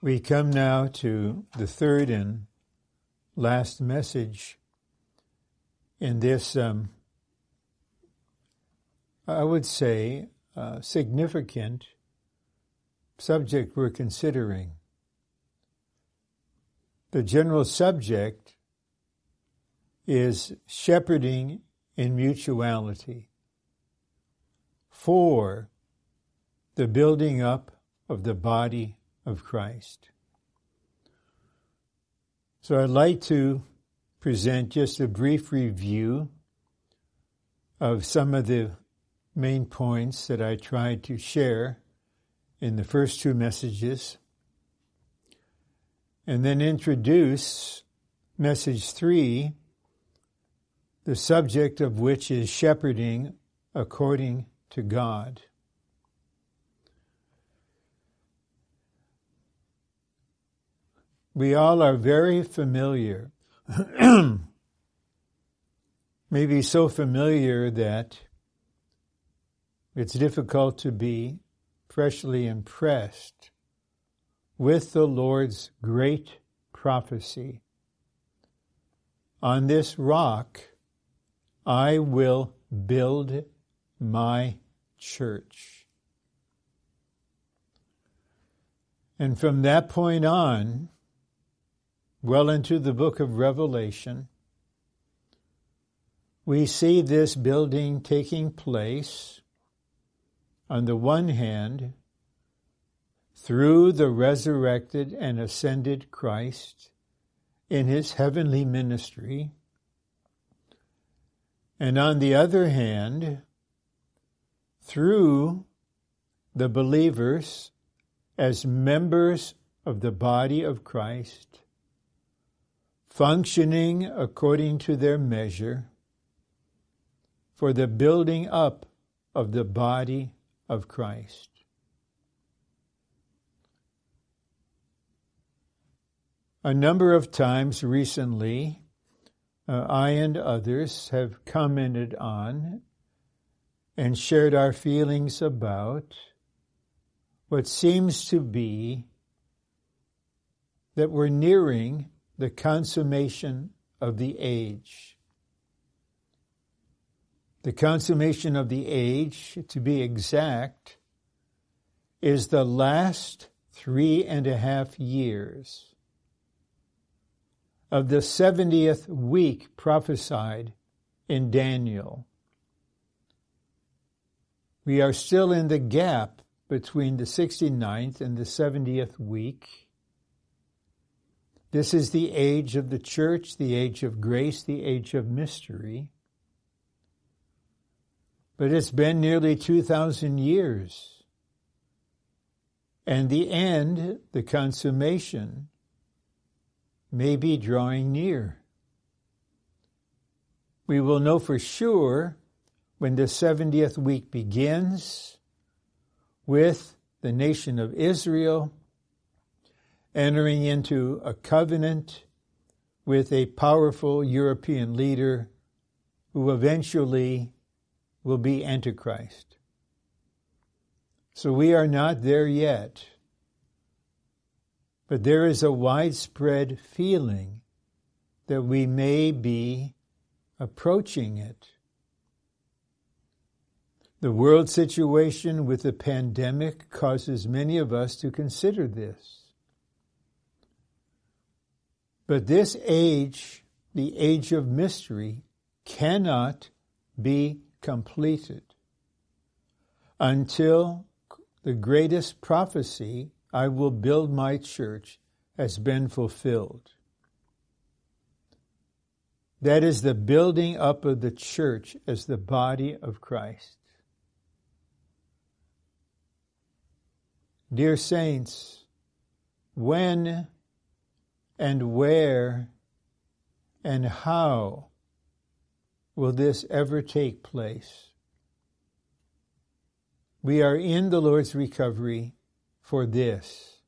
We come now to the third and last message in this, um, I would say, uh, significant subject we're considering. The general subject is shepherding in mutuality for the building up of the body of Christ. So I'd like to present just a brief review of some of the main points that I tried to share in the first two messages, and then introduce message three, the subject of which is shepherding according to God. We all are very familiar, maybe so familiar that it's difficult to be freshly impressed with the Lord's great prophecy. On this rock I will build my church. And from that point on, well into the book of Revelation, we see this building taking place on the one hand, through the resurrected and ascended Christ in his heavenly ministry, and on the other hand, through the believers as members of the body of Christ, functioning according to their measure for the building up of the body of Christ. A number of times recently, uh, I and others have commented on and shared our feelings about what seems to be that we're nearing the consummation of the age. The consummation of the age, to be exact, is the last three and a half years of the 70th week prophesied in Daniel. We are still in the gap between the 69th and the 70th week. This is the age of the church, the age of grace, the age of mystery. But it's been nearly 2,000 years. And the end, the consummation, may be drawing near. We will know for sure when the 70th week begins with the nation of Israel entering into a covenant with a powerful European leader who eventually will be Antichrist. So we are not there yet. But there is a widespread feeling that we may be approaching it. The world situation with the pandemic causes many of us to consider this. But this age, the age of mystery, cannot be completed until the greatest prophecy, I will build my church, has been fulfilled. That is the building up of the church as the body of Christ. Dear saints, when and where and how will this ever take place? We are in the Lord's recovery for this.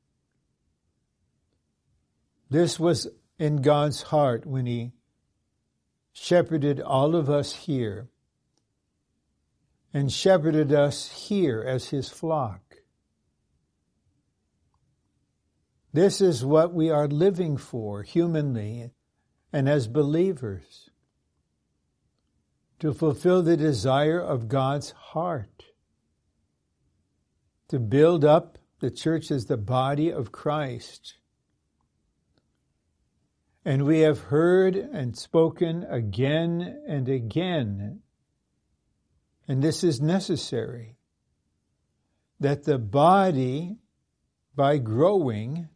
This was in God's heart when He shepherded all of us here and shepherded us here as His flock. This is what we are living for humanly and as believers to fulfill the desire of God's heart, to build up the church as the body of Christ. And we have heard and spoken again and again, and this is necessary, that the body, by growing,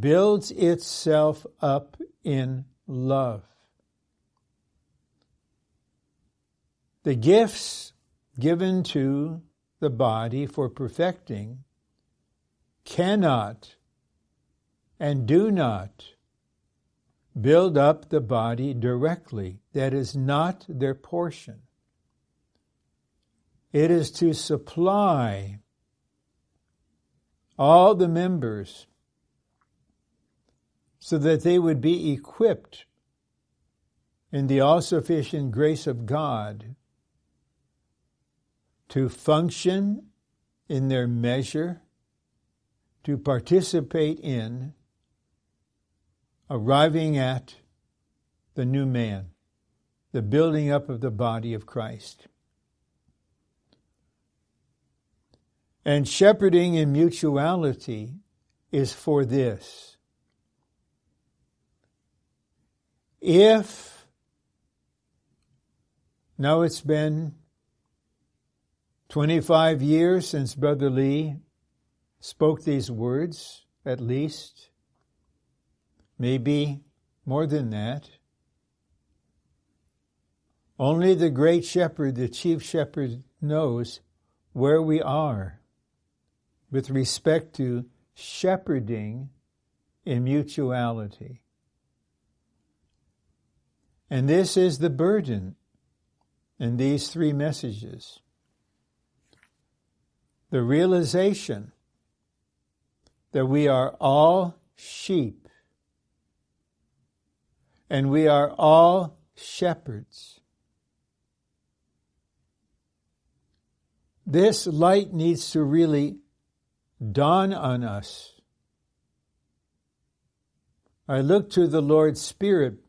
builds itself up in love. The gifts given to the body for perfecting cannot and do not build up the body directly. That is not their portion. It is to supply all the members so that they would be equipped in the all sufficient grace of God to function in their measure, to participate in arriving at the new man, the building up of the body of Christ. And shepherding in mutuality is for this If now it's been 25 years since Brother Lee spoke these words, at least, maybe more than that. Only the great shepherd, the chief shepherd, knows where we are with respect to shepherding in mutuality. And this is the burden in these three messages. The realization that we are all sheep and we are all shepherds. This light needs to really dawn on us. I look to the Lord's Spirit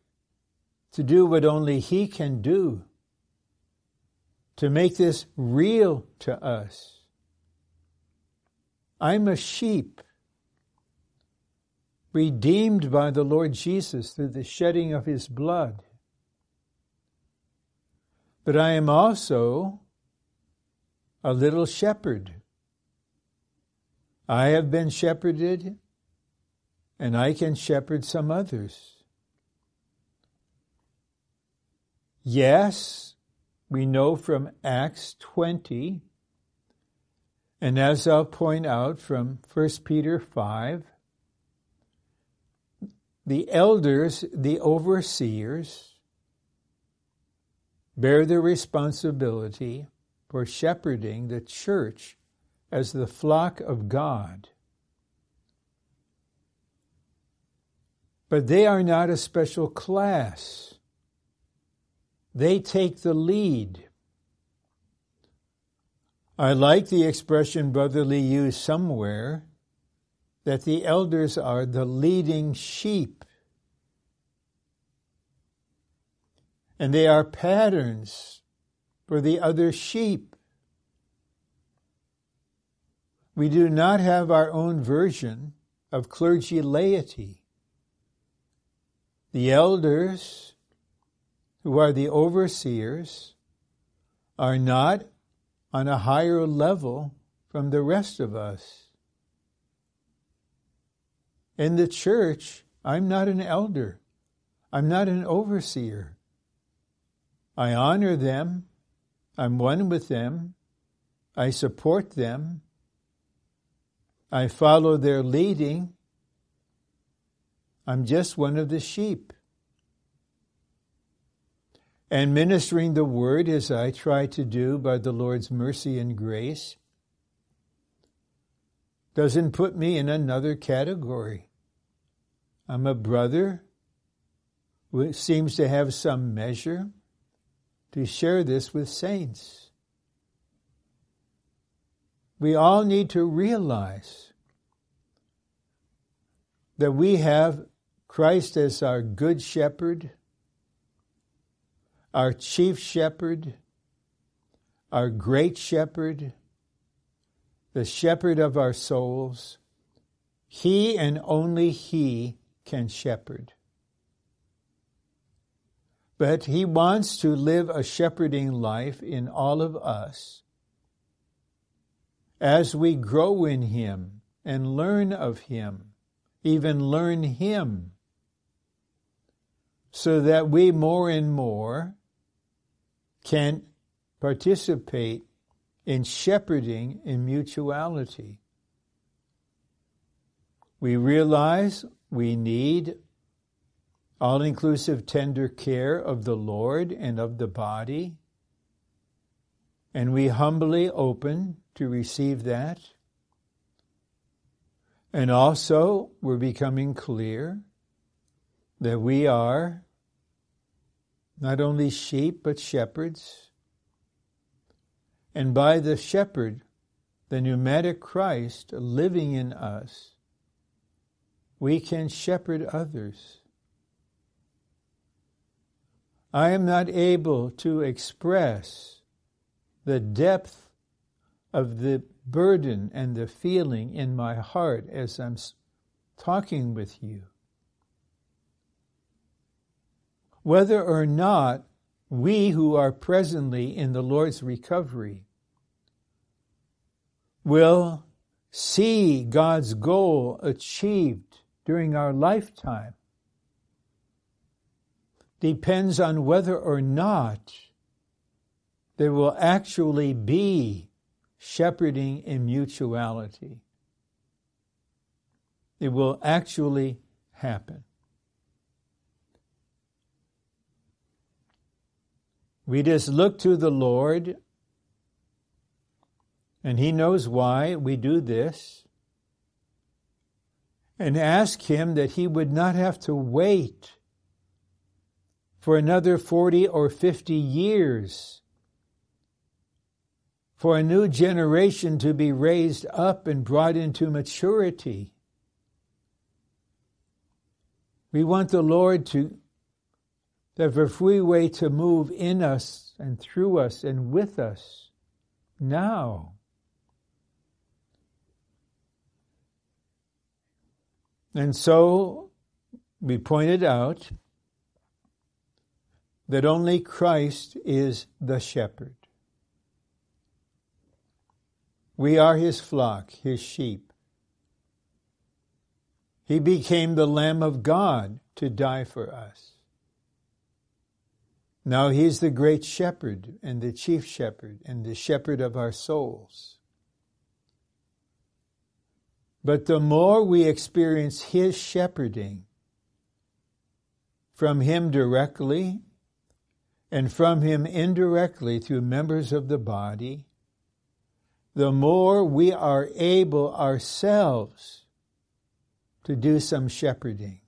to do what only He can do, to make this real to us. I'm a sheep, redeemed by the Lord Jesus through the shedding of His blood. But I am also a little shepherd. I have been shepherded, and I can shepherd some others. Yes, we know from Acts 20, and as I'll point out from 1 Peter 5, the elders, the overseers, bear the responsibility for shepherding the church as the flock of God. But they are not a special class. They take the lead. I like the expression Brother Lee used somewhere that the elders are the leading sheep. And they are patterns for the other sheep. We do not have our own version of clergy laity. The elders who are the overseers, are not on a higher level from the rest of us. In the church, I'm not an elder. I'm not an overseer. I honor them. I'm one with them. I support them. I follow their leading. I'm just one of the sheep and ministering the word as I try to do by the Lord's mercy and grace doesn't put me in another category. I'm a brother who seems to have some measure to share this with saints. We all need to realize that we have Christ as our good shepherd, our chief shepherd, our great shepherd, the shepherd of our souls. He and only He can shepherd. But He wants to live a shepherding life in all of us as we grow in Him and learn of Him, even learn Him, so that we more and more can participate in shepherding in mutuality. We realize we need all inclusive tender care of the Lord and of the body, and we humbly open to receive that. And also, we're becoming clear that we are not only sheep, but shepherds. And by the shepherd, the pneumatic Christ living in us, we can shepherd others. I am not able to express the depth of the burden and the feeling in my heart as I'm talking with you. Whether or not we who are presently in the Lord's recovery will see God's goal achieved during our lifetime depends on whether or not there will actually be shepherding in mutuality. It will actually happen. We just look to the Lord, and He knows why we do this, and ask Him that He would not have to wait for another 40 or 50 years for a new generation to be raised up and brought into maturity. We want the Lord to have a free way to move in us and through us and with us now. And so we pointed out that only Christ is the shepherd. We are his flock, his sheep. He became the Lamb of God to die for us. Now he is the great shepherd and the chief shepherd and the shepherd of our souls. But the more we experience his shepherding from him directly and from him indirectly through members of the body, the more we are able ourselves to do some shepherding.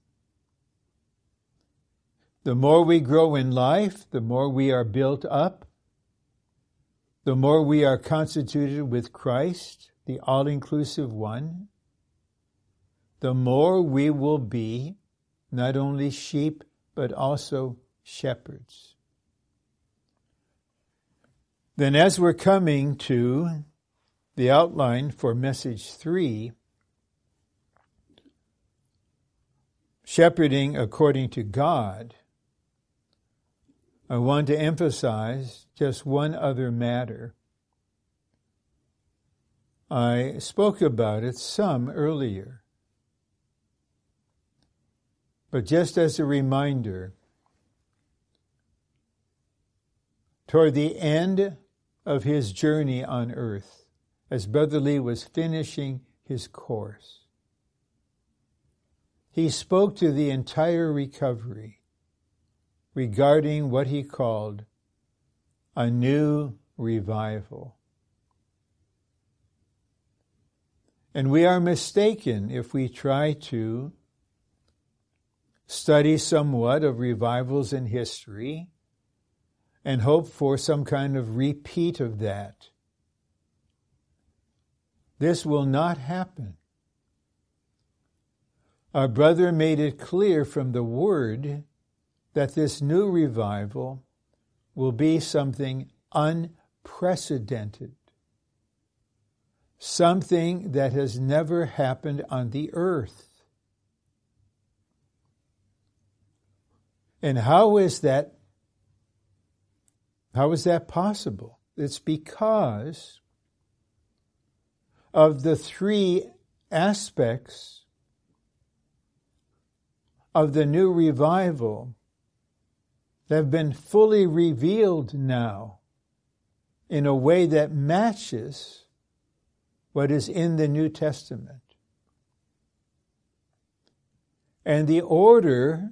The more we grow in life, the more we are built up, the more we are constituted with Christ, the all inclusive one, the more we will be not only sheep, but also shepherds. Then, as we're coming to the outline for message three, shepherding according to God, I want to emphasize just one other matter. I spoke about it some earlier. But just as a reminder, toward the end of his journey on earth, as Brother Lee was finishing his course. He spoke to the entire recovery regarding what he called a new revival. And we are mistaken if we try to study somewhat of revivals in history and hope for some kind of repeat of that. This will not happen. our brother made it clear from the word that this new revival will be something unprecedented, something that has never happened on the earth. And how is that how is that possible? It's because of the three aspects of the new revival have been fully revealed now in a way that matches what is in the New Testament. And the order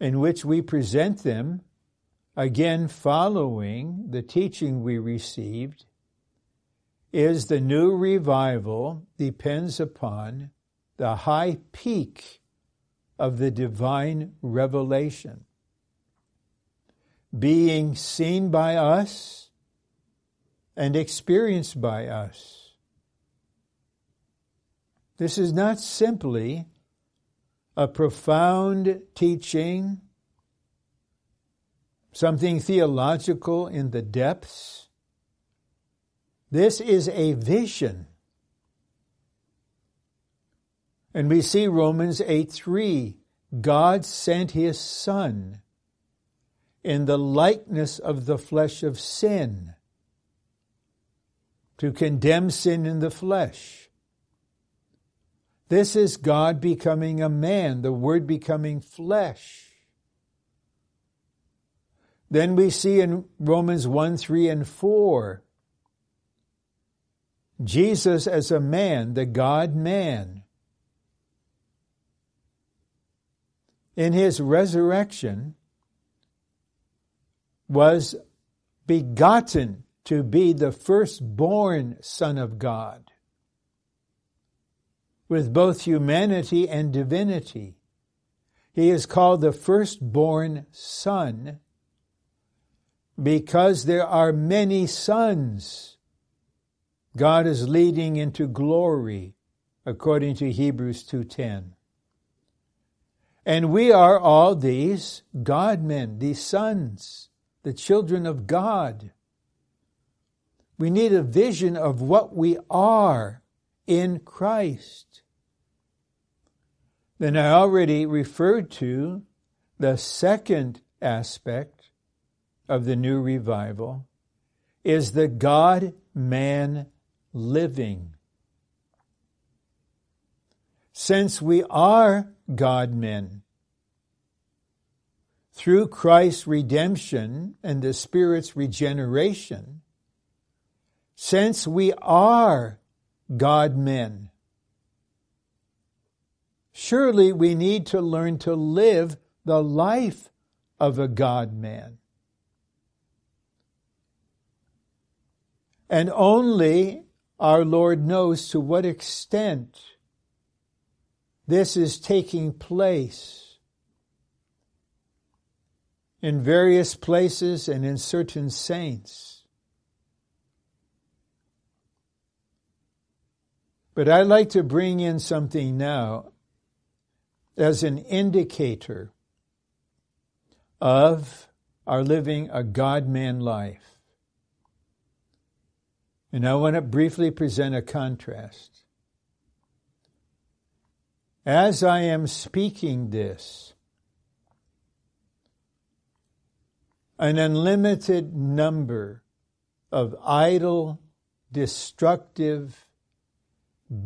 in which we present them, again following the teaching we received, is the new revival depends upon the high peak of the divine revelation being seen by us and experienced by us. This is not simply a profound teaching, something theological in the depths. This is a vision. And we see Romans 8 3. God sent his Son in the likeness of the flesh of sin to condemn sin in the flesh. This is God becoming a man, the Word becoming flesh. Then we see in Romans 1, 3, and 4, Jesus as a man, the God man. In his resurrection, was begotten to be the firstborn Son of God, with both humanity and divinity. He is called the firstborn Son because there are many sons God is leading into glory according to Hebrews 2:10. And we are all these God men, these sons the children of God. We need a vision of what we are in Christ. Then I already referred to the second aspect of the new revival is the God man living. Since we are God men, through Christ's redemption and the Spirit's regeneration, since we are God men, surely we need to learn to live the life of a God man. And only our Lord knows to what extent this is taking place in various places and in certain saints. But I'd like to bring in something now as an indicator of our living a God man life. And I want to briefly present a contrast. As I am speaking this, an unlimited number of idle, destructive,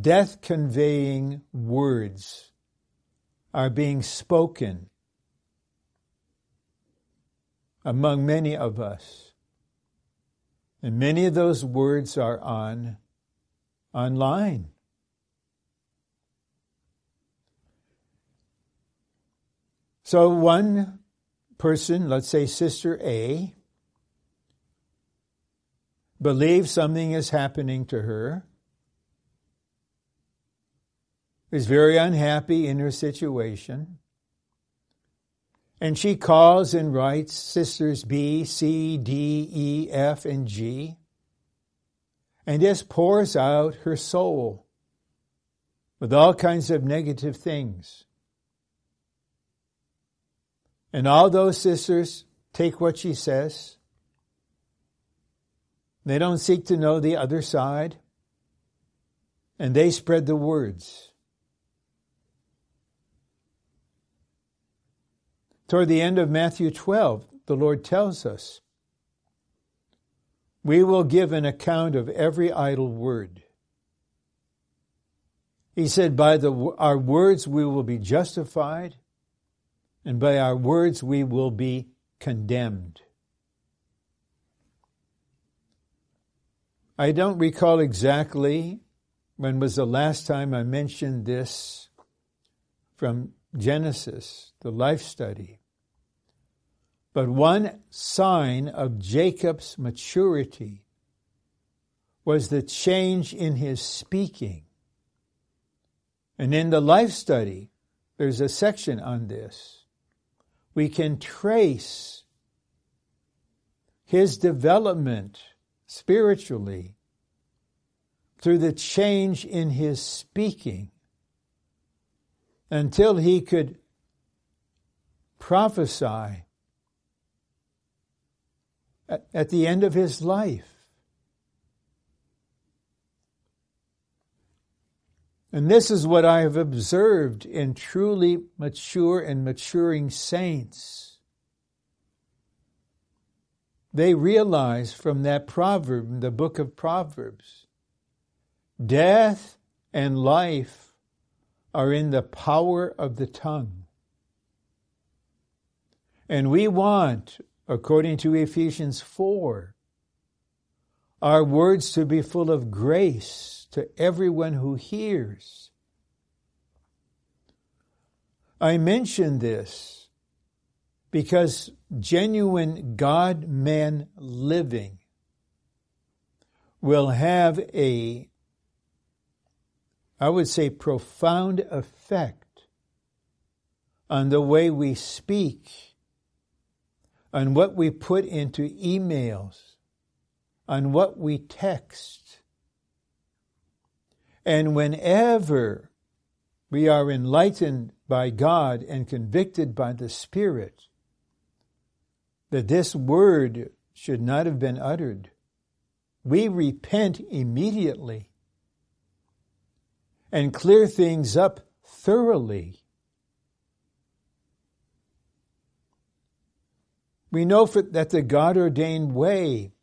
death conveying words are being spoken among many of us. And many of those words are on online. So one person, let's say Sister A, believes something is happening to her, is very unhappy in her situation, and she calls and writes Sisters B, C, D, E, F, and G, and just pours out her soul with all kinds of negative things. And all those sisters take what she says. They don't seek to know the other side. And they spread the words. Toward the end of Matthew 12, the Lord tells us, We will give an account of every idle word. He said, By the, our words we will be justified, and by our words we will be condemned. I don't recall exactly when was the last time I mentioned this from Genesis, the life study. But one sign of Jacob's maturity was the change in his speaking. And in the life study, there's a section on this. We can trace his development spiritually through the change in his speaking until he could prophesy at, the end of his life. And this is what I have observed in truly mature and maturing saints. They realize from that proverb, the book of Proverbs, death and life are in the power of the tongue. And we want, according to Ephesians 4, our words to be full of grace to everyone who hears. I mention this because genuine God man living will have a, I would say, profound effect on the way we speak, on what we put into emails, on what we text and whenever we are enlightened by God and convicted by the Spirit that this word should not have been uttered, we repent immediately and clear things up thoroughly. We know that the God ordained way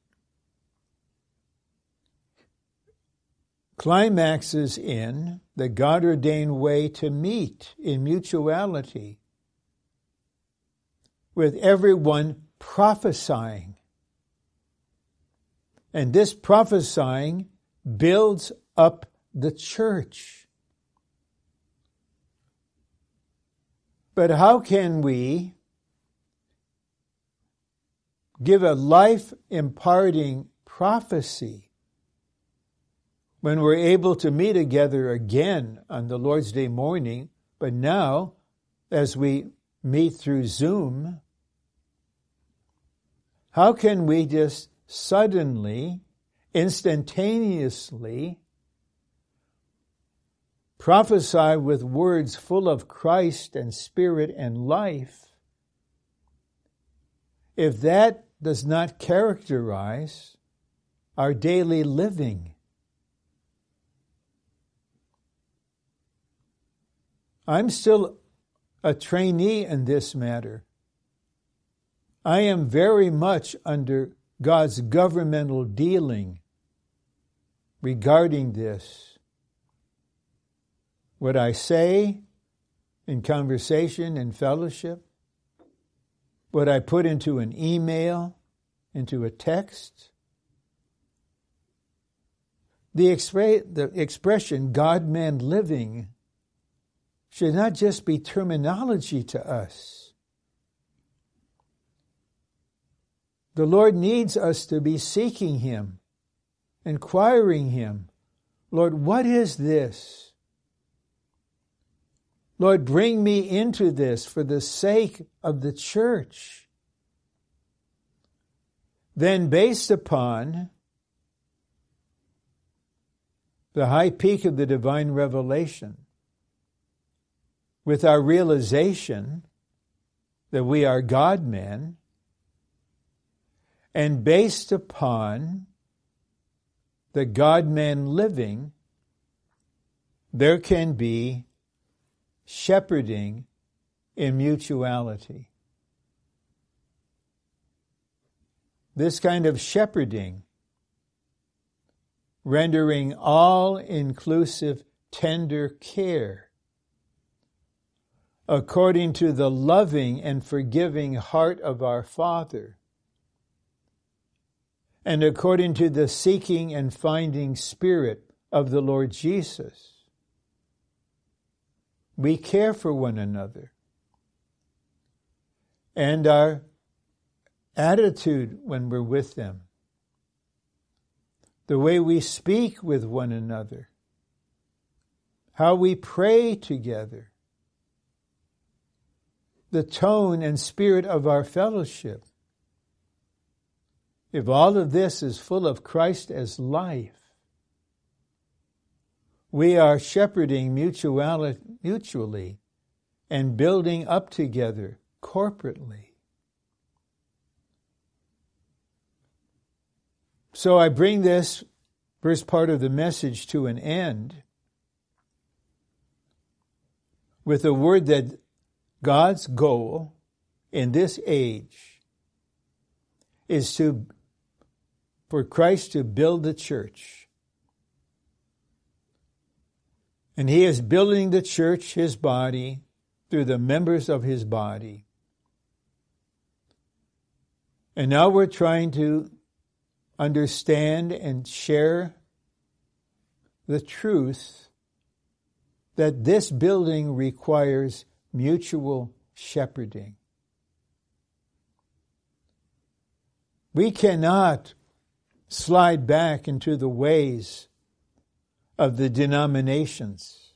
climaxes in the God ordained way to meet in mutuality with everyone prophesying. And this prophesying builds up the church. But how can we give a life imparting prophecy when we're able to meet together again on the Lord's Day morning, but now, as we meet through Zoom, how can we just suddenly, instantaneously, prophesy with words full of Christ and Spirit and life if that does not characterize our daily living? I'm still a trainee in this matter. I am very much under God's governmental dealing regarding this. What I say in conversation and fellowship, what I put into an email, into a text, the, expre- the expression God man living should not just be terminology to us. The Lord needs us to be seeking Him, inquiring Him. Lord, what is this? Lord, bring me into this for the sake of the church. Then, based upon the high peak of the divine revelation, with our realization that we are God men, and based upon the God man living, there can be shepherding in mutuality. This kind of shepherding, rendering all inclusive tender care, according to the loving and forgiving heart of our Father, and according to the seeking and finding spirit of the Lord Jesus. We care for one another. And our attitude when we're with them, the way we speak with one another, how we pray together, the tone and spirit of our fellowship. If all of this is full of Christ as life, we are shepherding mutually and building up together corporately. So I bring this first part of the message to an end with a word that God's goal in this age is to for Christ to build the church. And he is building the church, his body, through the members of his body. And now we're trying to understand and share the truth that this building requires mutual shepherding. We cannot slide back into the ways of the denominations.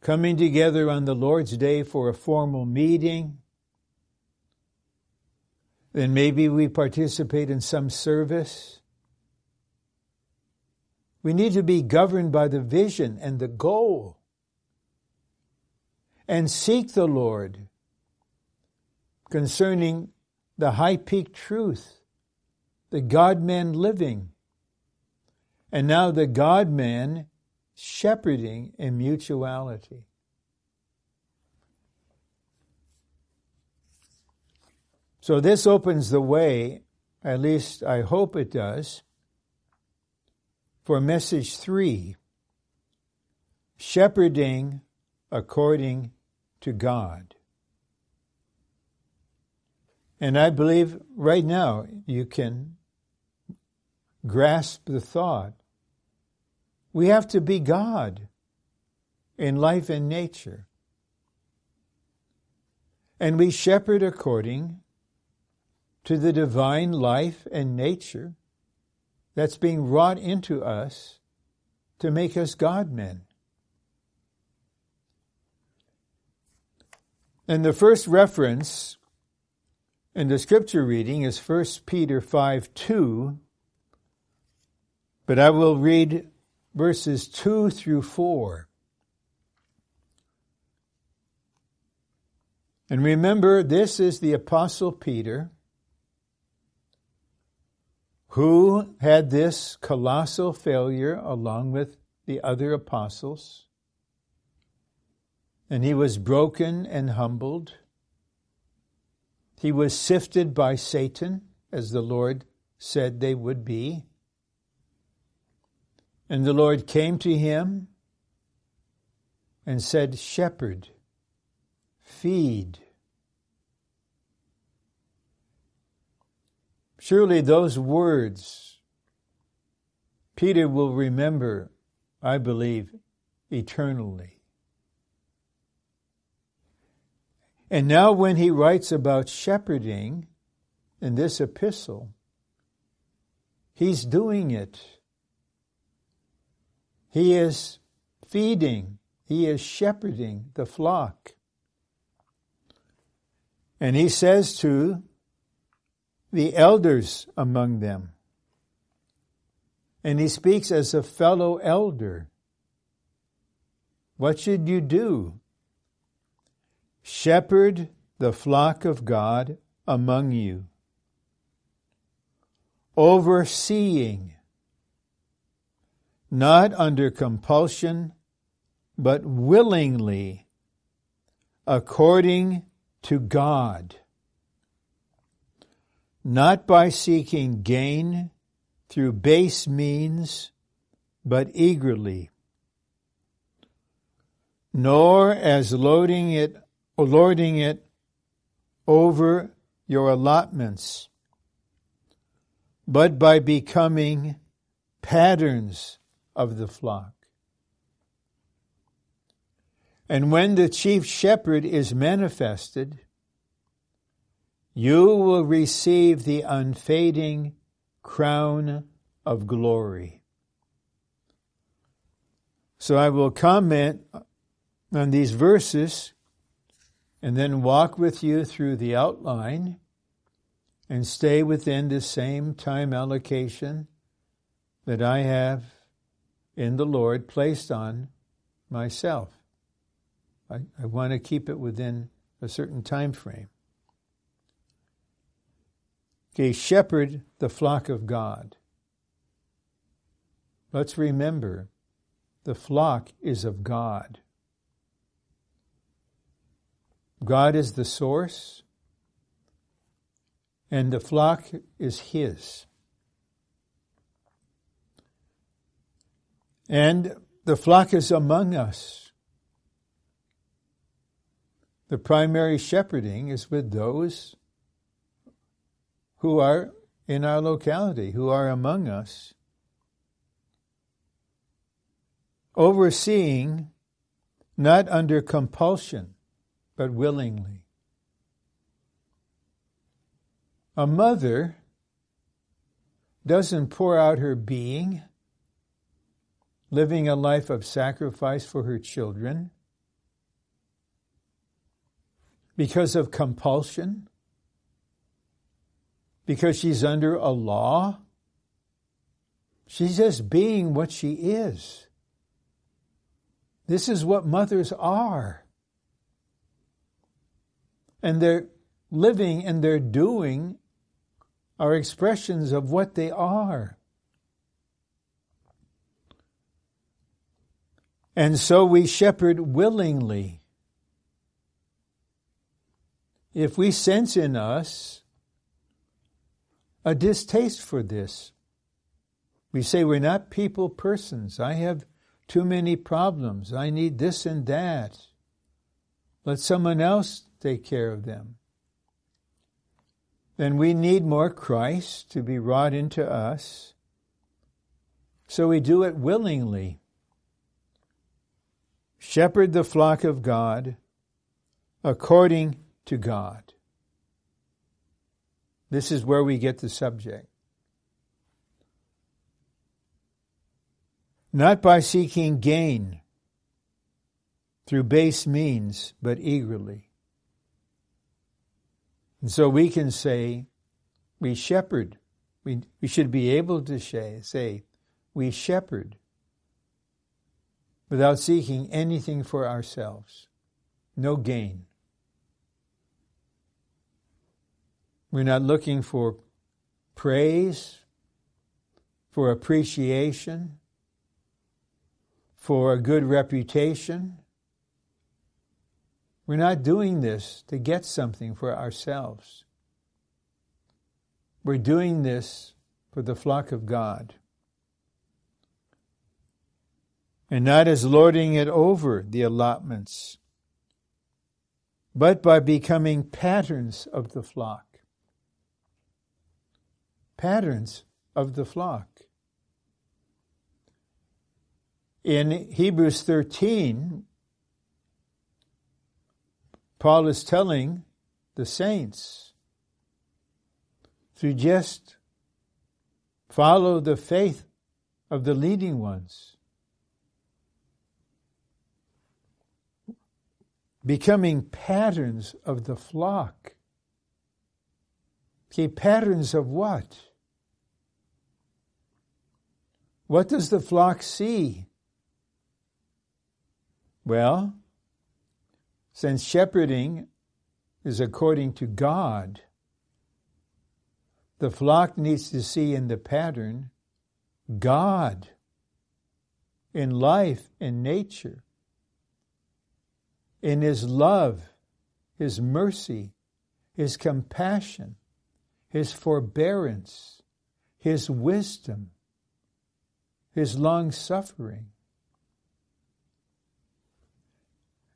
Coming together on the Lord's Day for a formal meeting, then maybe we participate in some service. We need to be governed by the vision and the goal and seek the Lord concerning the high peak truth, the God man living, and now the God man shepherding in mutuality. So this opens the way, at least I hope it does, for message three shepherding according to God. And I believe right now you can grasp the thought. We have to be God in life and nature. And we shepherd according to the divine life and nature that's being wrought into us to make us God men. And the first reference in the scripture reading is 1 Peter 5 2, but I will read verses 2 through 4. And remember, this is the Apostle Peter who had this colossal failure along with the other apostles. And he was broken and humbled. He was sifted by Satan, as the Lord said they would be. And the Lord came to him and said, Shepherd, feed Surely those words Peter will remember, I believe, eternally. And now, when he writes about shepherding in this epistle, he's doing it. He is feeding, he is shepherding the flock. And he says to the elders among them. And he speaks as a fellow elder. What should you do shepherd the flock of God among you, overseeing, not under compulsion, but willingly, according to God, not by seeking gain through base means, but eagerly, nor as loading it, lording it over your allotments, but by becoming patterns of the flock. And when the chief shepherd is manifested, you will receive the unfading crown of glory. So I will comment on these verses and then walk with you through the outline and stay within the same time allocation that I have in the Lord placed on myself. I, I want to keep it within a certain time frame. Okay, shepherd the flock of God. Let's remember the flock is of God. God is the source, and the flock is His. And the flock is among us. The primary shepherding is with those who are in our locality, who are among us, overseeing not under compulsion, but willingly. A mother doesn't pour out her being, living a life of sacrifice for her children because of compulsion, because she's under a law. She's just being what she is. This is what mothers are and their living and their doing are expressions of what they are. And so we shepherd willingly. If we sense in us a distaste for this, we say we're not people persons. I have too many problems. I need this and that. Let someone else take care of them. Then we need more Christ to be wrought into us. So we do it willingly. Shepherd the flock of God according to God. This is where we get the subject. Not by seeking gain through base means, but eagerly. And so we can say, we shepherd. We, we should be able to say, say, we shepherd without seeking anything for ourselves. No gain. We're not looking for praise, for appreciation, for a good reputation. We're not doing this to get something for ourselves. We're doing this for the flock of God. And not as lording it over the allotments, but by becoming patterns of the flock. Patterns of the flock. In Hebrews 13, Paul is telling the saints to just follow the faith of the leading ones. Becoming patterns of the flock. Okay, patterns of what? What does the flock see? Well, Since shepherding is according to God, the flock needs to see in the pattern God in life, in nature, in His love, His mercy, His compassion, His forbearance, His wisdom, His long suffering.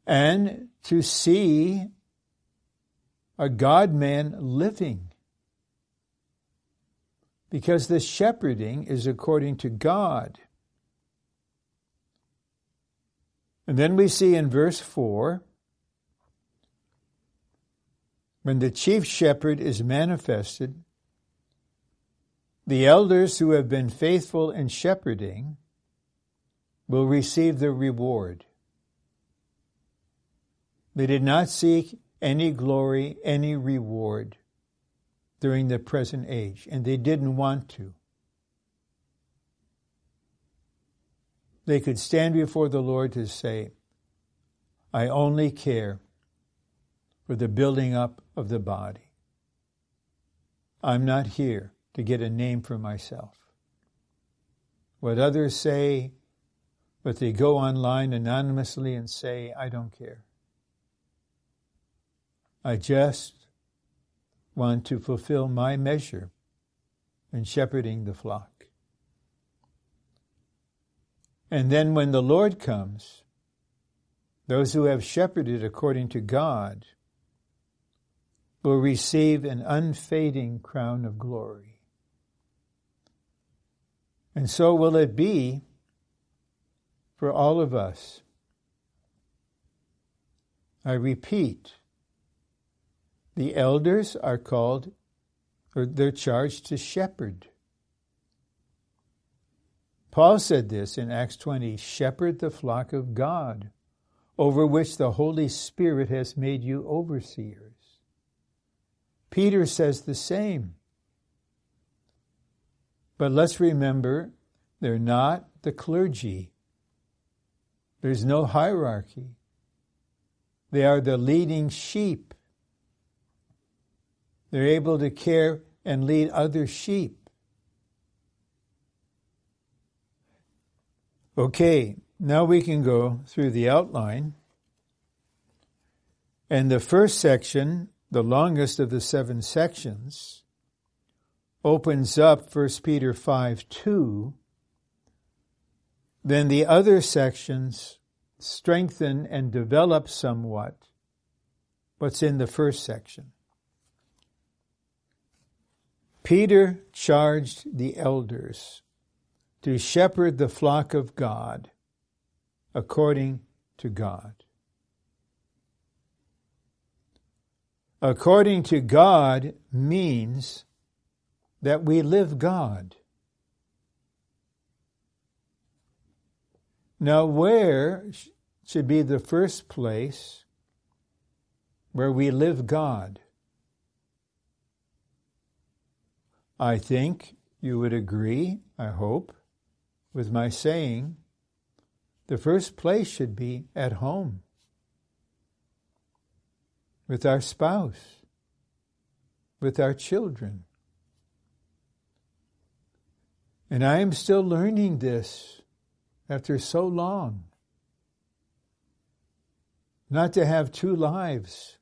And to see a God man living. Because the shepherding is according to God. And then we see in verse 4 when the chief shepherd is manifested, the elders who have been faithful in shepherding will receive the reward. They did not seek any glory, any reward during the present age, and they didn't want to. they could stand before the Lord to say, I only care for the building up of the body. I'm not here to get a name for myself. What others say, but they go online anonymously and say, I don't care. I just want to fulfill my measure in shepherding the flock. And then when the Lord comes, those who have shepherded according to God will receive an unfading crown of glory. And so will it be for all of us. I repeat, the elders are called, or they're charged to shepherd. Paul said this in Acts 20 Shepherd the flock of God, over which the Holy Spirit has made you overseers. Peter says the same. But let's remember, they're not the clergy. There's no hierarchy. They are the leading sheep. They're able to care and lead other sheep. Okay, now we can go through the outline. And the first section, the longest of the seven sections, opens up 1 Peter 5 2. Then the other sections strengthen and develop somewhat what's in the first section. Peter charged the elders to shepherd the flock of God according to God. According to God means that we live God. Now, where should be the first place where we live God? I think you would agree, I hope, with my saying, the first place should be at home with our spouse, with our children. And I am still learning this after so long. Not to have two lives.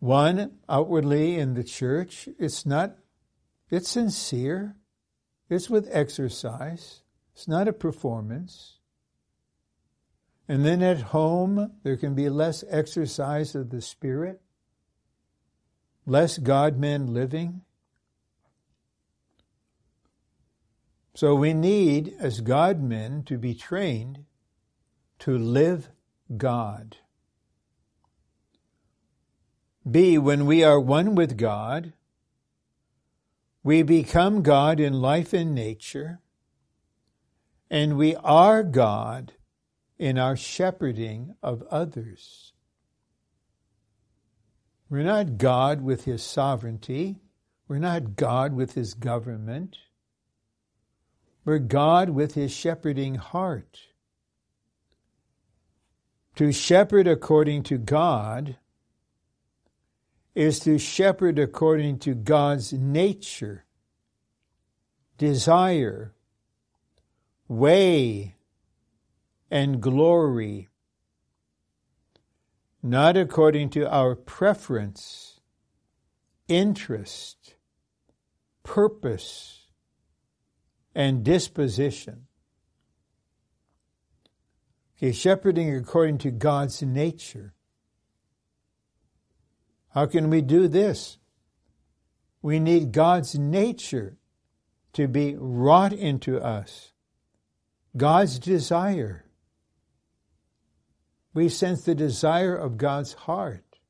One outwardly in the church, it's not, it's sincere. It's with exercise. It's not a performance. And then at home, there can be less exercise of the Spirit, less God men living. So we need, as God men, to be trained to live God. B, when we are one with God, we become God in life and nature, and we are God in our shepherding of others. We're not God with his sovereignty. We're not God with his government. We're God with his shepherding heart To shepherd according to God is to shepherd according to God's nature, desire, way, and glory, not according to our preference, interest, purpose, and disposition. Okay, shepherding according to God's nature. How can we do this? We need God's nature to be wrought into us, God's desire. We sense the desire of God's heart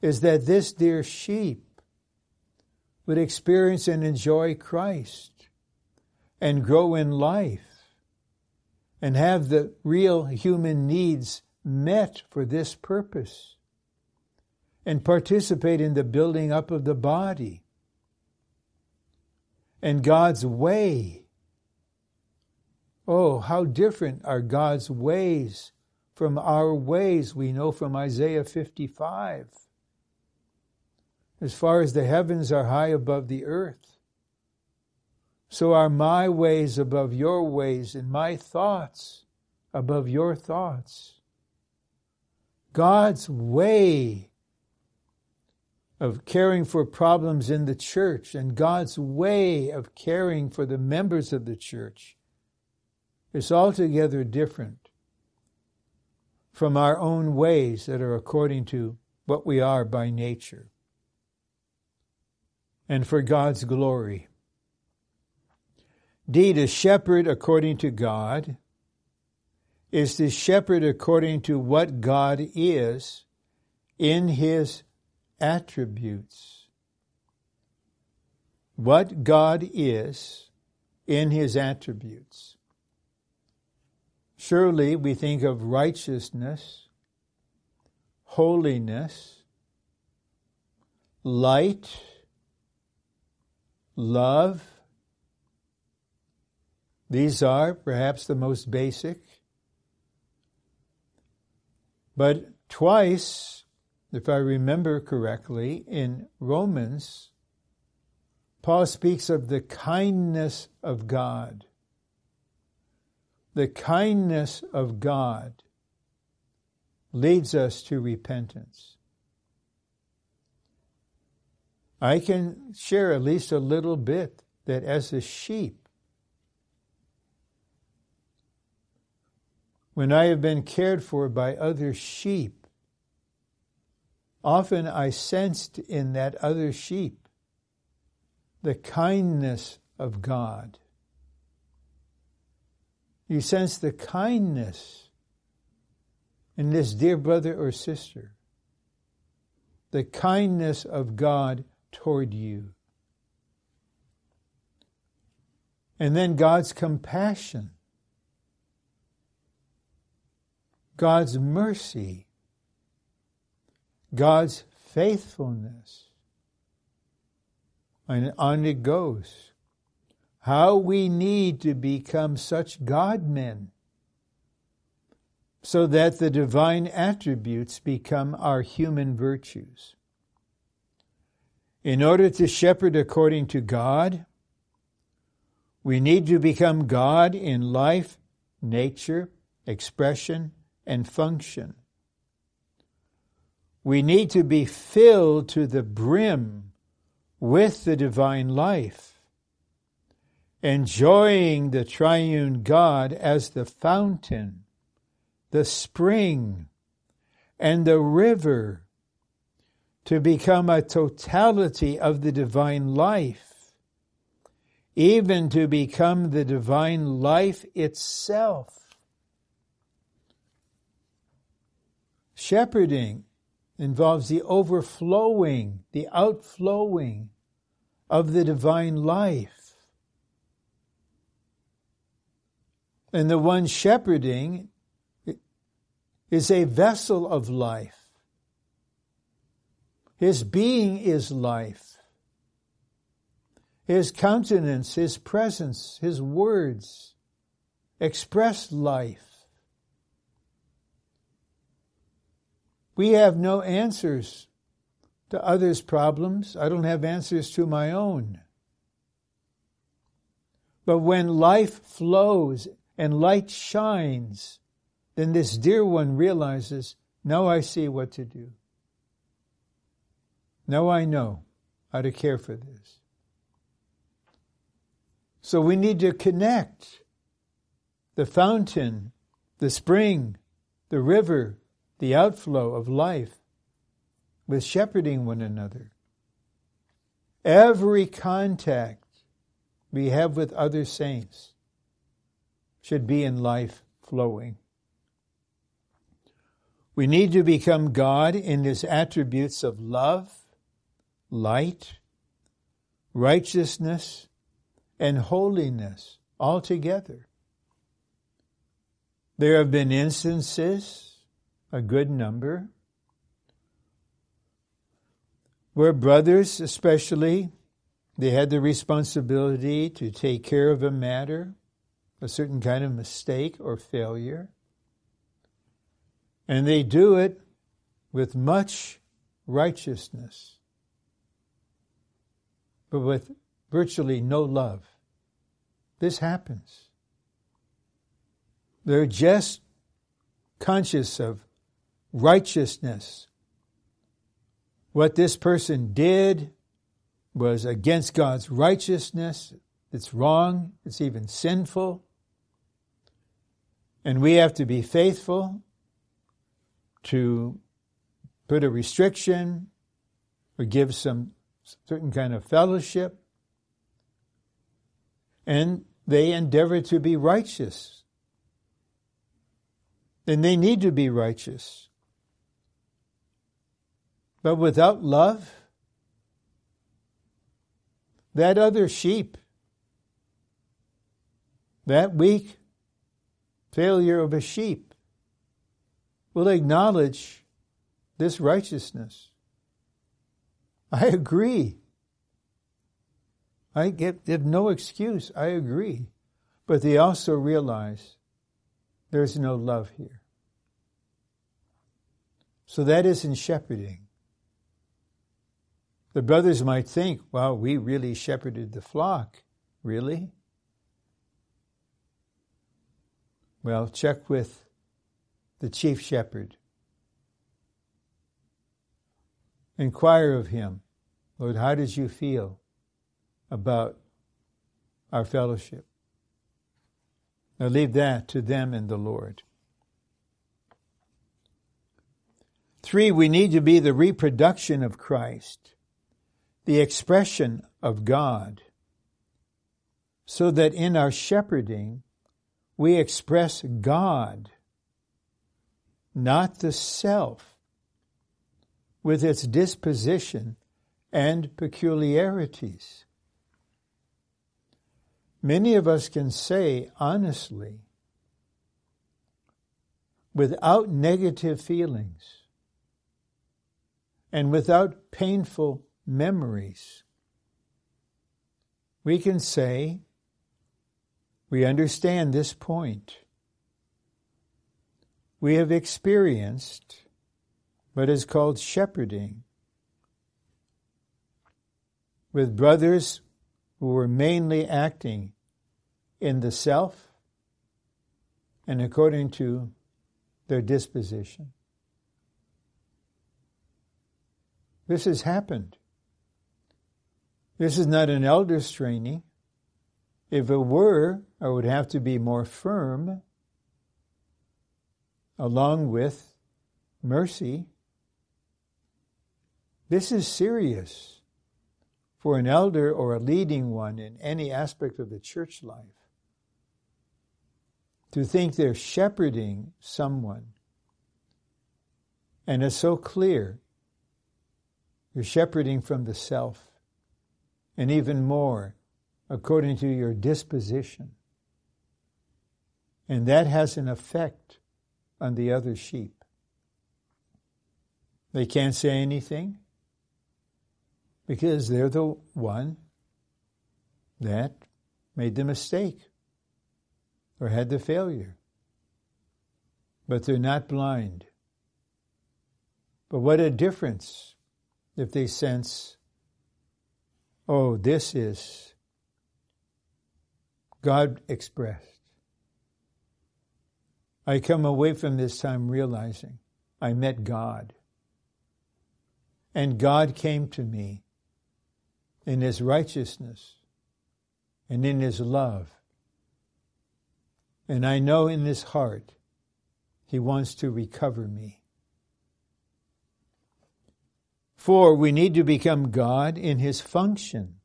is that this dear sheep would experience and enjoy Christ and grow in life and have the real human needs met for this purpose and participate in the building up of the body and God's way. Oh, how different are God's ways from our ways, we know from Isaiah 55. As far as the heavens are high above the earth, so are my ways above your ways, and my thoughts above your thoughts. God's way of caring for problems in the church and God's way of caring for the members of the church is altogether different from our own ways that are according to what we are by nature and for God's glory. D, to shepherd according to God is to shepherd according to what God is in his attributes. What God is in his attributes. Surely we think of righteousness, holiness, light, love. These are perhaps the most basic. But twice if I remember correctly, in Romans, Paul speaks of the kindness of God. The kindness of God leads us to repentance. I can share at least a little bit that as a sheep, when I have been cared for by other sheep, Often I sensed in that other sheep the kindness of God. You sense the kindness in this dear brother or sister, the kindness of God toward you. And then God's compassion, God's mercy God's faithfulness. And on it goes. How we need to become such God men so that the divine attributes become our human virtues. In order to shepherd according to God, we need to become God in life, nature, expression, and function. We need to be filled to the brim with the divine life, enjoying the triune God as the fountain, the spring, and the river to become a totality of the divine life, even to become the divine life itself. Shepherding involves the overflowing, the outflowing of the divine life. And the one shepherding is a vessel of life. His being is life. His countenance, his presence, his words express life. We have no answers to others' problems. I don't have answers to my own. But when life flows and light shines, then this dear one realizes, now I see what to do. Now I know how to care for this. So we need to connect the fountain, the spring, the river, the outflow of life with shepherding one another. Every contact we have with other saints should be in life flowing. We need to become God in his attributes of love, light, righteousness, and holiness altogether. There have been instances, a good number, where brothers, especially, they had the responsibility to take care of a matter, a certain kind of mistake or failure. And they do it with much righteousness, but with virtually no love. This happens. They're just conscious of righteousness. What this person did was against God's righteousness. It's wrong. It's even sinful. And we have to be faithful to put a restriction or give some certain kind of fellowship. And they endeavor to be righteous. And they need to be righteous. But without love, that other sheep, that weak failure of a sheep, will acknowledge this righteousness. I agree. I give, give no excuse. I agree. But they also realize there's no love here. So that isn't shepherding. The brothers might think, well, we really shepherded the flock. Really? Well, check with the chief shepherd. Inquire of him, Lord, how did you feel about our fellowship? Now leave that to them and the Lord. Three, we need to be the reproduction of Christ the expression of God, so that in our shepherding we express God, not the self, with its disposition and peculiarities. Many of us can say honestly, without negative feelings and without painful memories. We can say, we understand this point. We have experienced what is called shepherding with brothers who were mainly acting in the self and according to their disposition. This has happened. This is not an elder's training. If it were, I would have to be more firm, along with mercy. This is serious for an elder or a leading one in any aspect of the church life. To think they're shepherding someone, and it's so clear you're shepherding from the self and even more according to your disposition. And that has an effect on the other sheep. They can't say anything because they're the one that made the mistake or had the failure. But they're not blind. But what a difference if they sense, oh, this is God expressed. I come away from this time realizing I met God. And God came to me in His righteousness and in His love. And I know in His heart He wants to recover me. For we need to become God in His function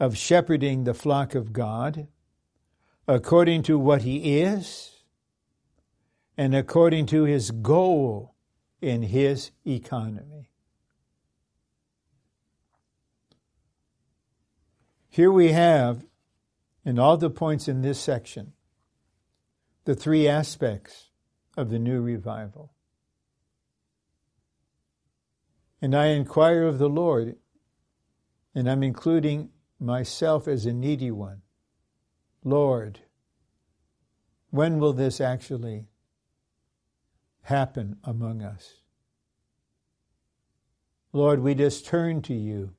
of shepherding the flock of God according to what He is and according to His goal in His economy. Here we have, in all the points in this section, the three aspects of the new revival. And I inquire of the Lord, and I'm including myself as a needy one. Lord, when will this actually happen among us? Lord, we just turn to you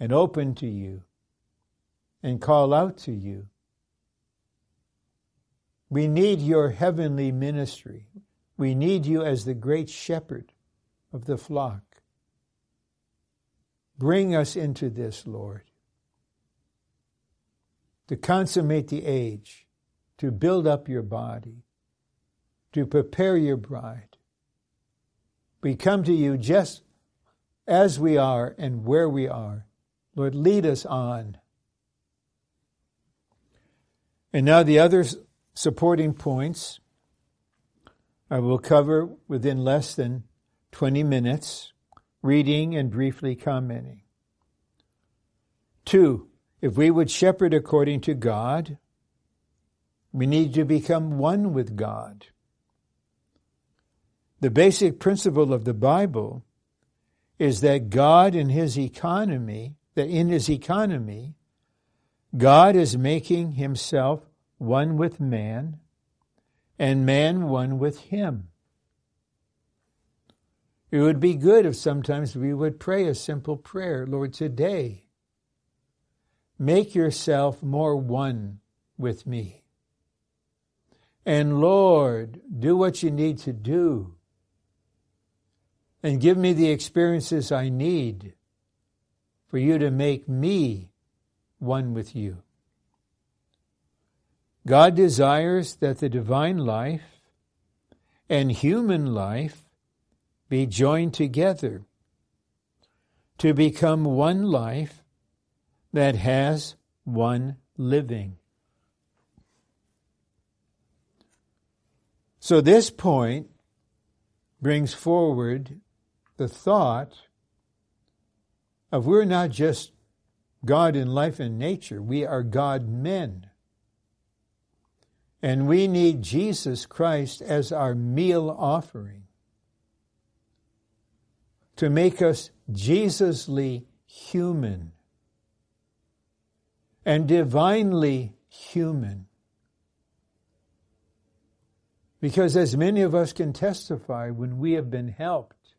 and open to you and call out to you. We need your heavenly ministry. We need you as the great shepherd of the flock. Bring us into this, Lord, to consummate the age, to build up your body, to prepare your bride. We come to you just as we are and where we are. Lord, lead us on. And now the other supporting points I will cover within less than 20 minutes, reading and briefly commenting. Two, if we would shepherd according to God, we need to become one with God. The basic principle of the Bible is that God in his economy, that in his economy, God is making himself one with man, and man one with him. It would be good if sometimes we would pray a simple prayer Lord, today, make yourself more one with me. And Lord, do what you need to do. And give me the experiences I need for you to make me one with you. God desires that the divine life and human life be joined together to become one life that has one living. So, this point brings forward the thought of we're not just God in life and nature. We are God men. And we need Jesus Christ as our meal offering to make us Jesusly human and divinely human. Because as many of us can testify, when we have been helped,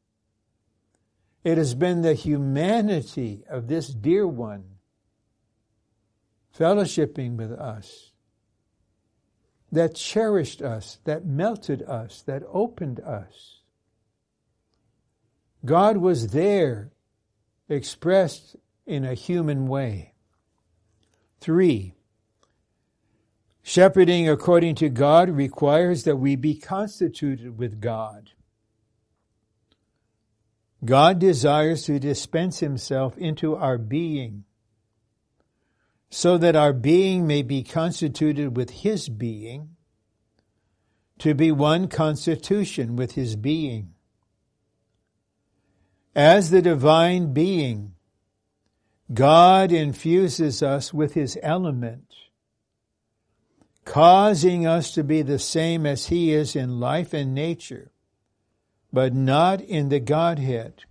it has been the humanity of this dear one fellowshipping with us that cherished us, that melted us, that opened us. God was there, expressed in a human way. Three, shepherding according to God requires that we be constituted with God. God desires to dispense himself into our being so that our being may be constituted with his being, to be one constitution with his being. As the divine being, God infuses us with his element, causing us to be the same as he is in life and nature but not in the Godhead.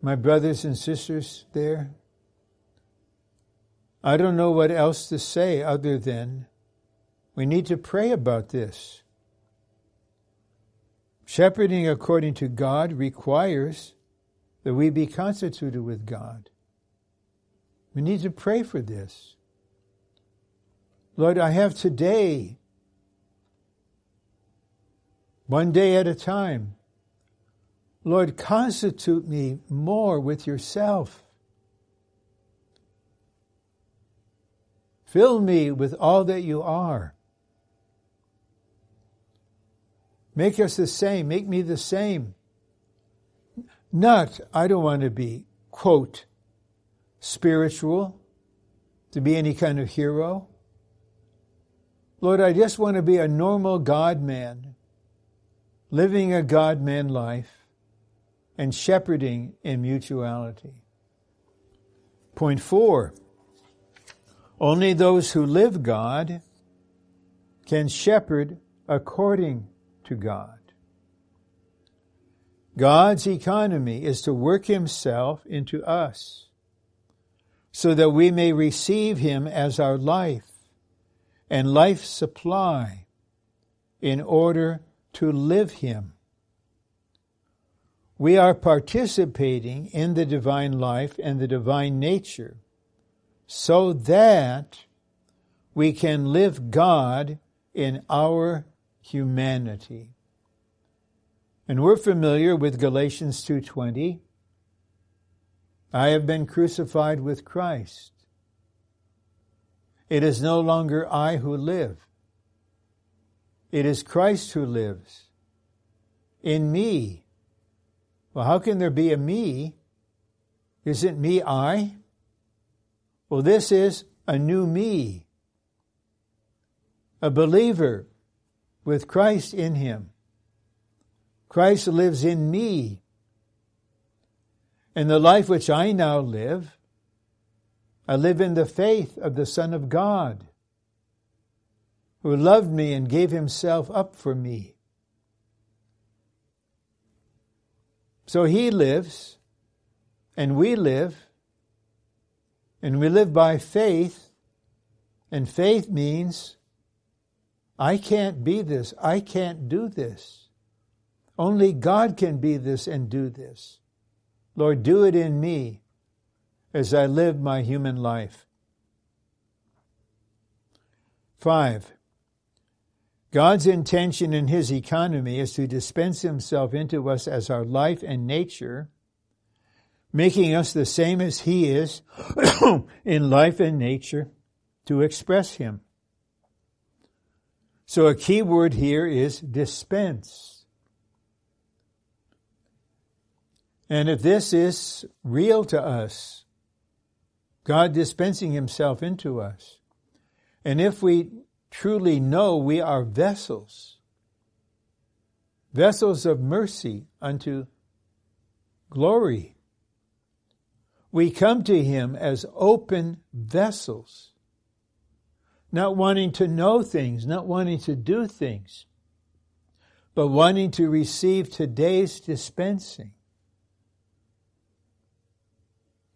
My brothers and sisters there, I don't know what else to say other than we need to pray about this. Shepherding according to God requires that we be constituted with God. We need to pray for this. Lord, I have today, one day at a time. Lord, constitute me more with yourself. Fill me with all that you are. Make us the same. Make me the same. Not, I don't want to be, quote, spiritual, to be any kind of hero. Lord, I just want to be a normal God man, living a God man life and shepherding in mutuality. Point four. Only those who live God can shepherd according to God. God's economy is to work himself into us so that we may receive him as our life and life supply in order to live him. We are participating in the divine life and the divine nature so that we can live God in our humanity. And we're familiar with Galatians 2:20. I have been crucified with Christ. It is no longer I who live. It is Christ who lives in me. Well, how can there be a me? Isn't me I? Well, this is a new me, a believer with Christ in him. Christ lives in me. And the life which I now live, I live in the faith of the Son of God, who loved me and gave himself up for me. So he lives, and we live, and we live by faith, and faith means I can't be this, I can't do this. Only God can be this and do this. Lord, do it in me as I live my human life. Five, God's intention in His economy is to dispense Himself into us as our life and nature, making us the same as He is in life and nature to express Him. So a key word here is dispense. And if this is real to us, God dispensing Himself into us, and if we truly know we are vessels, vessels of mercy unto glory, we come to Him as open vessels, not wanting to know things, not wanting to do things, but wanting to receive today's dispensing.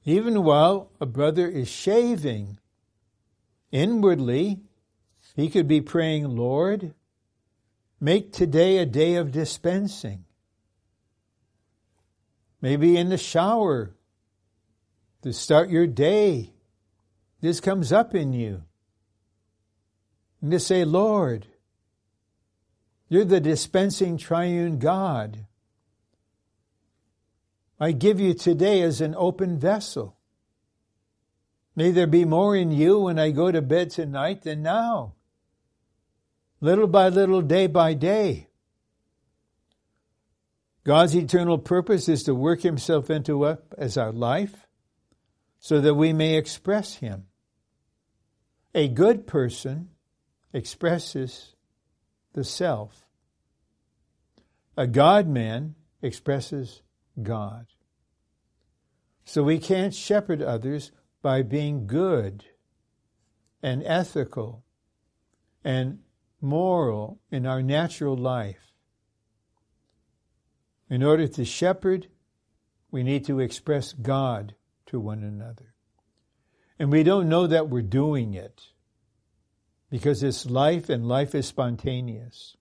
Even while a brother is shaving, inwardly, he could be praying, Lord, make today a day of dispensing. Maybe in the shower to start your day. This comes up in you. And to say, Lord, you're the dispensing triune God. I give you today as an open vessel. May there be more in you when I go to bed tonight than now. Little by little, day by day. God's eternal purpose is to work himself into us as our life so that we may express him. A good person expresses the self. A God man expresses God. So we can't shepherd others by being good and ethical and moral in our natural life. In order to shepherd, we need to express God to one another. And we don't know that we're doing it because it's life and life is spontaneous.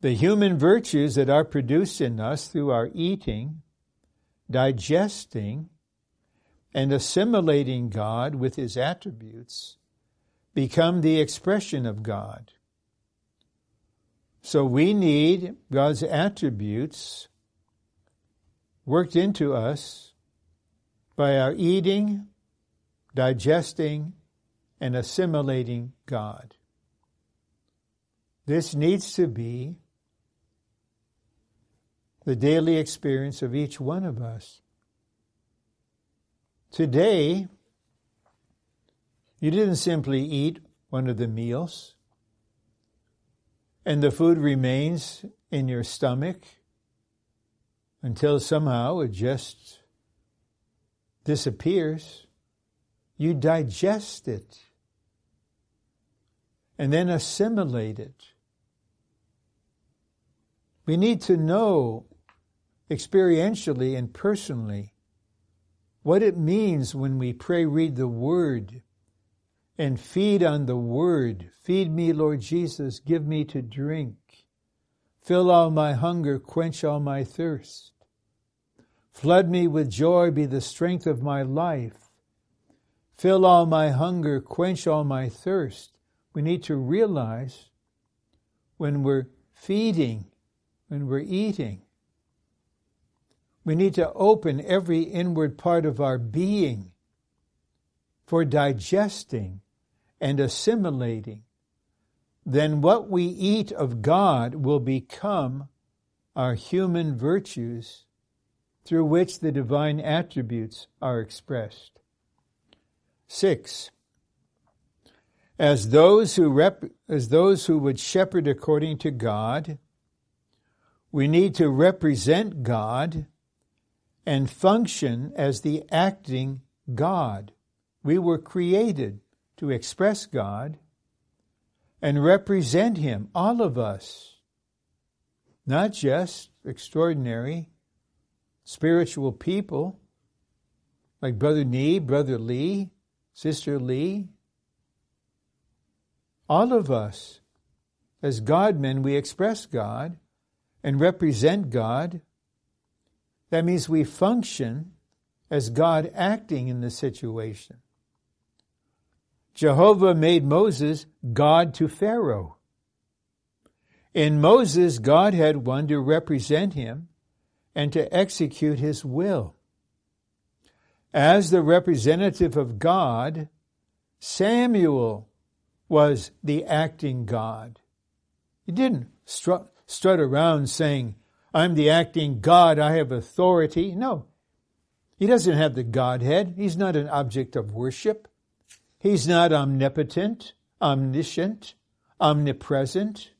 The human virtues that are produced in us through our eating, digesting, and assimilating God with His attributes become the expression of God. So we need God's attributes worked into us by our eating, digesting, and assimilating God. This needs to be the daily experience of each one of us. Today, you didn't simply eat one of the meals and the food remains in your stomach until somehow it just disappears. You digest it and then assimilate it. We need to know experientially and personally what it means when we pray, read the Word, and feed on the Word. Feed me, Lord Jesus, give me to drink. Fill all my hunger, quench all my thirst. Flood me with joy, be the strength of my life. Fill all my hunger, quench all my thirst. We need to realize when we're feeding, when we're eating, we need to open every inward part of our being for digesting and assimilating. Then what we eat of God will become our human virtues through which the divine attributes are expressed. Six, as those who rep, as those who would shepherd according to God, we need to represent God and function as the acting God. We were created to express God and represent Him, all of us, not just extraordinary spiritual people like Brother Nee, Brother Lee, Sister Lee. All of us, as God men, we express God and represent God that means we function as God acting in the situation. Jehovah made Moses God to Pharaoh. In Moses, God had one to represent him and to execute his will. As the representative of God, Samuel was the acting God. He didn't strut, strut around saying, I'm the acting God, I have authority. No. He doesn't have the Godhead. He's not an object of worship. He's not omnipotent, omniscient, omnipresent.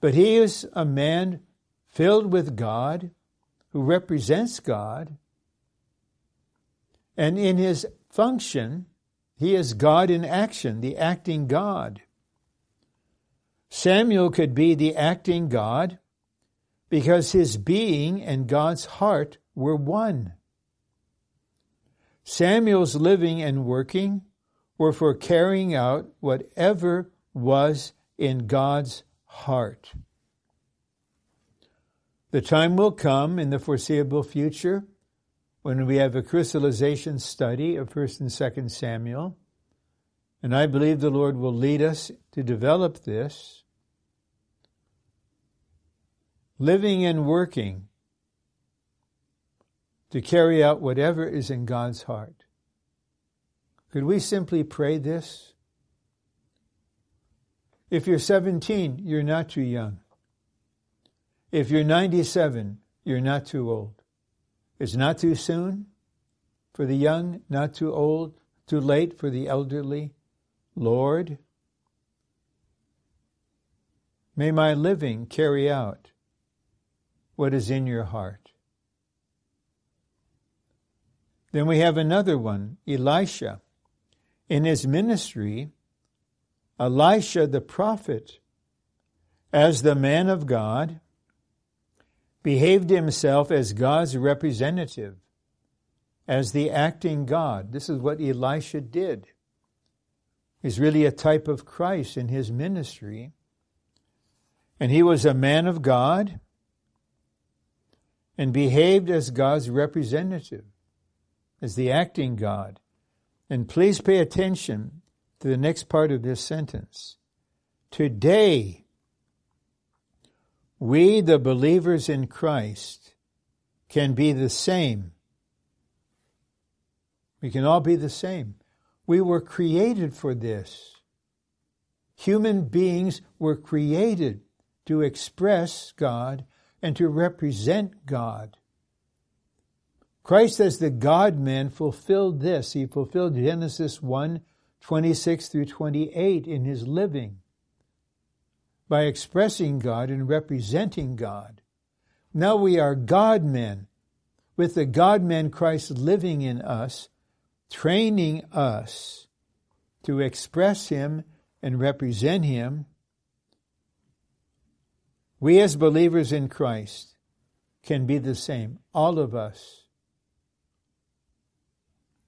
But he is a man filled with God who represents God. And in his function, he is God in action, the acting God. Samuel could be the acting God because his being and God's heart were one. Samuel's living and working were for carrying out whatever was in God's heart. The time will come in the foreseeable future when we have a crystallization study of 1st and 2nd Samuel, and I believe the Lord will lead us to develop this living and working to carry out whatever is in God's heart. Could we simply pray this? If you're 17, you're not too young. If you're 97, you're not too old. It's not too soon for the young, not too old, too late for the elderly. Lord, may my living carry out what is in your heart. Then we have another one, Elisha. In his ministry, Elisha the prophet, as the man of God, behaved himself as God's representative, as the acting God. This is what Elisha did. He's really a type of Christ in his ministry. And he was a man of God and behaved as God's representative, as the acting God. And please pay attention to the next part of this sentence. Today, we, the believers in Christ, can be the same. We can all be the same. We were created for this. Human beings were created to express God and to represent God. Christ as the God man fulfilled this. He fulfilled Genesis 1 26 through 28 in his living by expressing God and representing God. Now we are God men with the God man Christ living in us, training us to express him and represent him we as believers in Christ can be the same, all of us.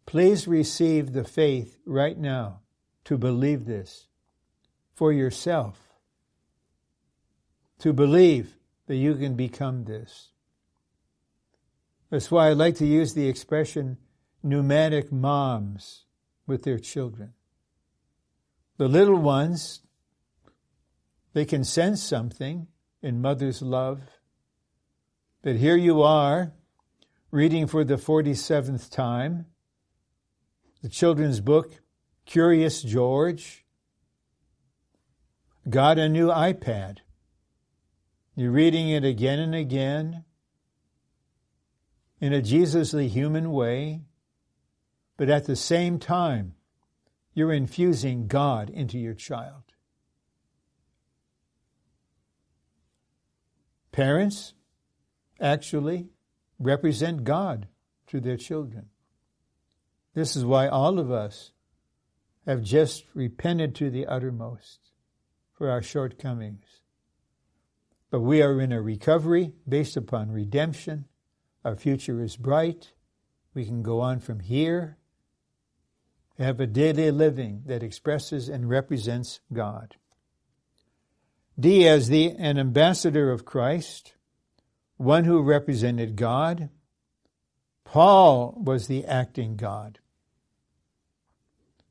Please receive the faith right now to believe this for yourself, to believe that you can become this. That's why I like to use the expression pneumatic moms with their children. The little ones, they can sense something, in mother's love. But here you are, reading for the 47th time the children's book, Curious George. Got a new iPad. You're reading it again and again in a Jesusly human way, but at the same time, you're infusing God into your child. Parents actually represent God to their children. This is why all of us have just repented to the uttermost for our shortcomings. But we are in a recovery based upon redemption. Our future is bright. We can go on from here, have a daily living that expresses and represents God. D as the an ambassador of Christ, one who represented God. Paul was the acting God.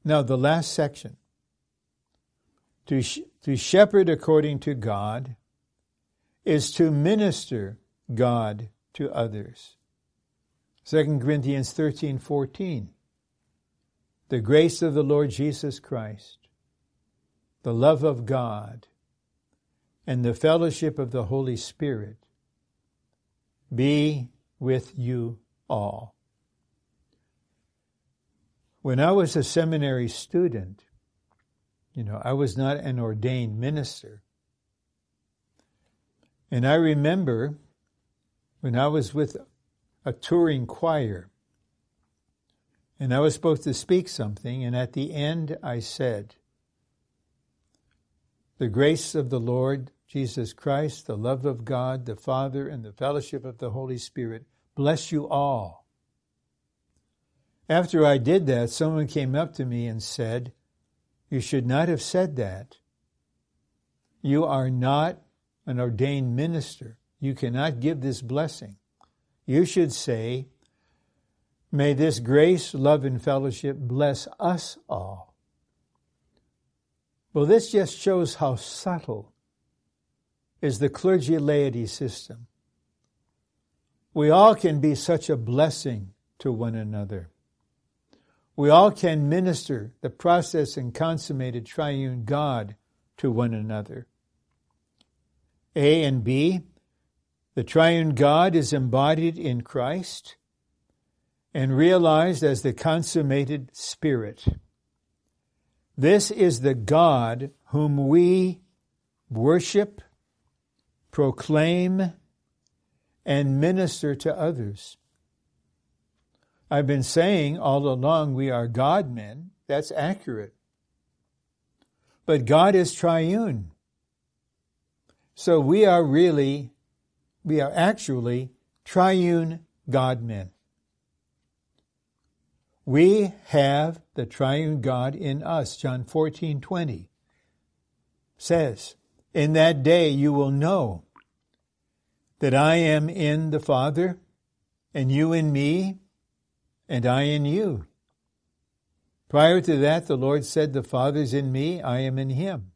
Now the last section. To, sh- to shepherd according to God is to minister God to others. 2 Corinthians 13, 14. The grace of the Lord Jesus Christ, the love of God, and the fellowship of the Holy Spirit be with you all. When I was a seminary student, you know, I was not an ordained minister. And I remember when I was with a touring choir, and I was supposed to speak something, and at the end I said, the grace of the Lord Jesus Christ, the love of God, the Father, and the fellowship of the Holy Spirit bless you all. After I did that, someone came up to me and said, You should not have said that. You are not an ordained minister. You cannot give this blessing. You should say, May this grace, love, and fellowship bless us all. Well, this just shows how subtle is the clergy laity system. We all can be such a blessing to one another. We all can minister the process and consummated triune God to one another. A and B, the triune God is embodied in Christ and realized as the consummated Spirit. This is the God whom we worship, proclaim, and minister to others. I've been saying all along we are God men. That's accurate. But God is triune. So we are really, we are actually triune God men. We have the triune God in us. John 14, 20 says, In that day you will know that I am in the Father, and you in me, and I in you. Prior to that, the Lord said, The Father's in me, I am in him.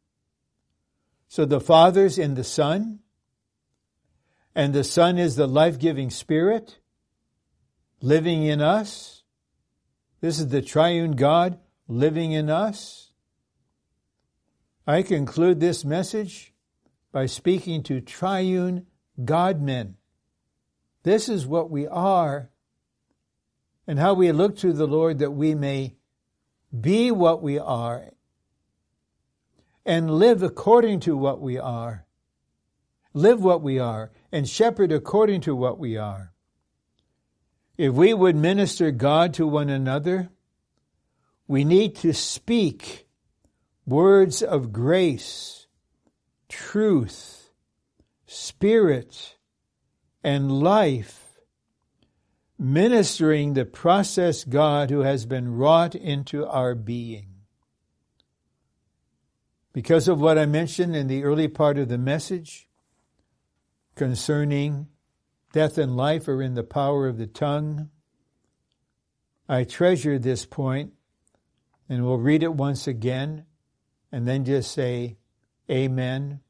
So the Father's in the Son, and the Son is the life giving Spirit living in us. This is the triune God living in us. I conclude this message by speaking to triune God men. This is what we are and how we look to the Lord that we may be what we are and live according to what we are. Live what we are and shepherd according to what we are. If we would minister God to one another, we need to speak words of grace, truth, spirit, and life, ministering the process God who has been wrought into our being. Because of what I mentioned in the early part of the message concerning death and life are in the power of the tongue, I treasure this point and we'll read it once again and then just say, Amen.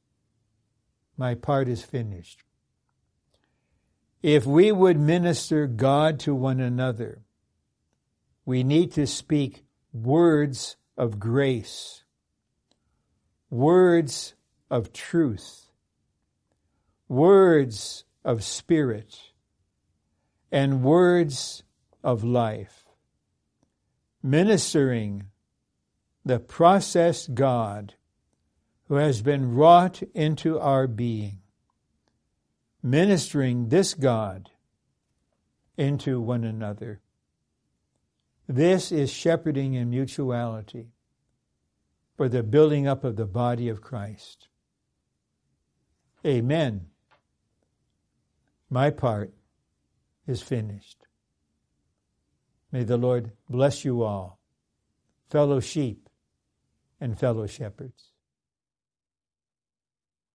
My part is finished. If we would minister God to one another, we need to speak words of grace, words of truth, words of spirit, and words of life. Ministering the processed God who has been wrought into our being, ministering this God into one another. This is shepherding in mutuality for the building up of the body of Christ. Amen. My part is finished. May the Lord bless you all, fellow sheep and fellow shepherds.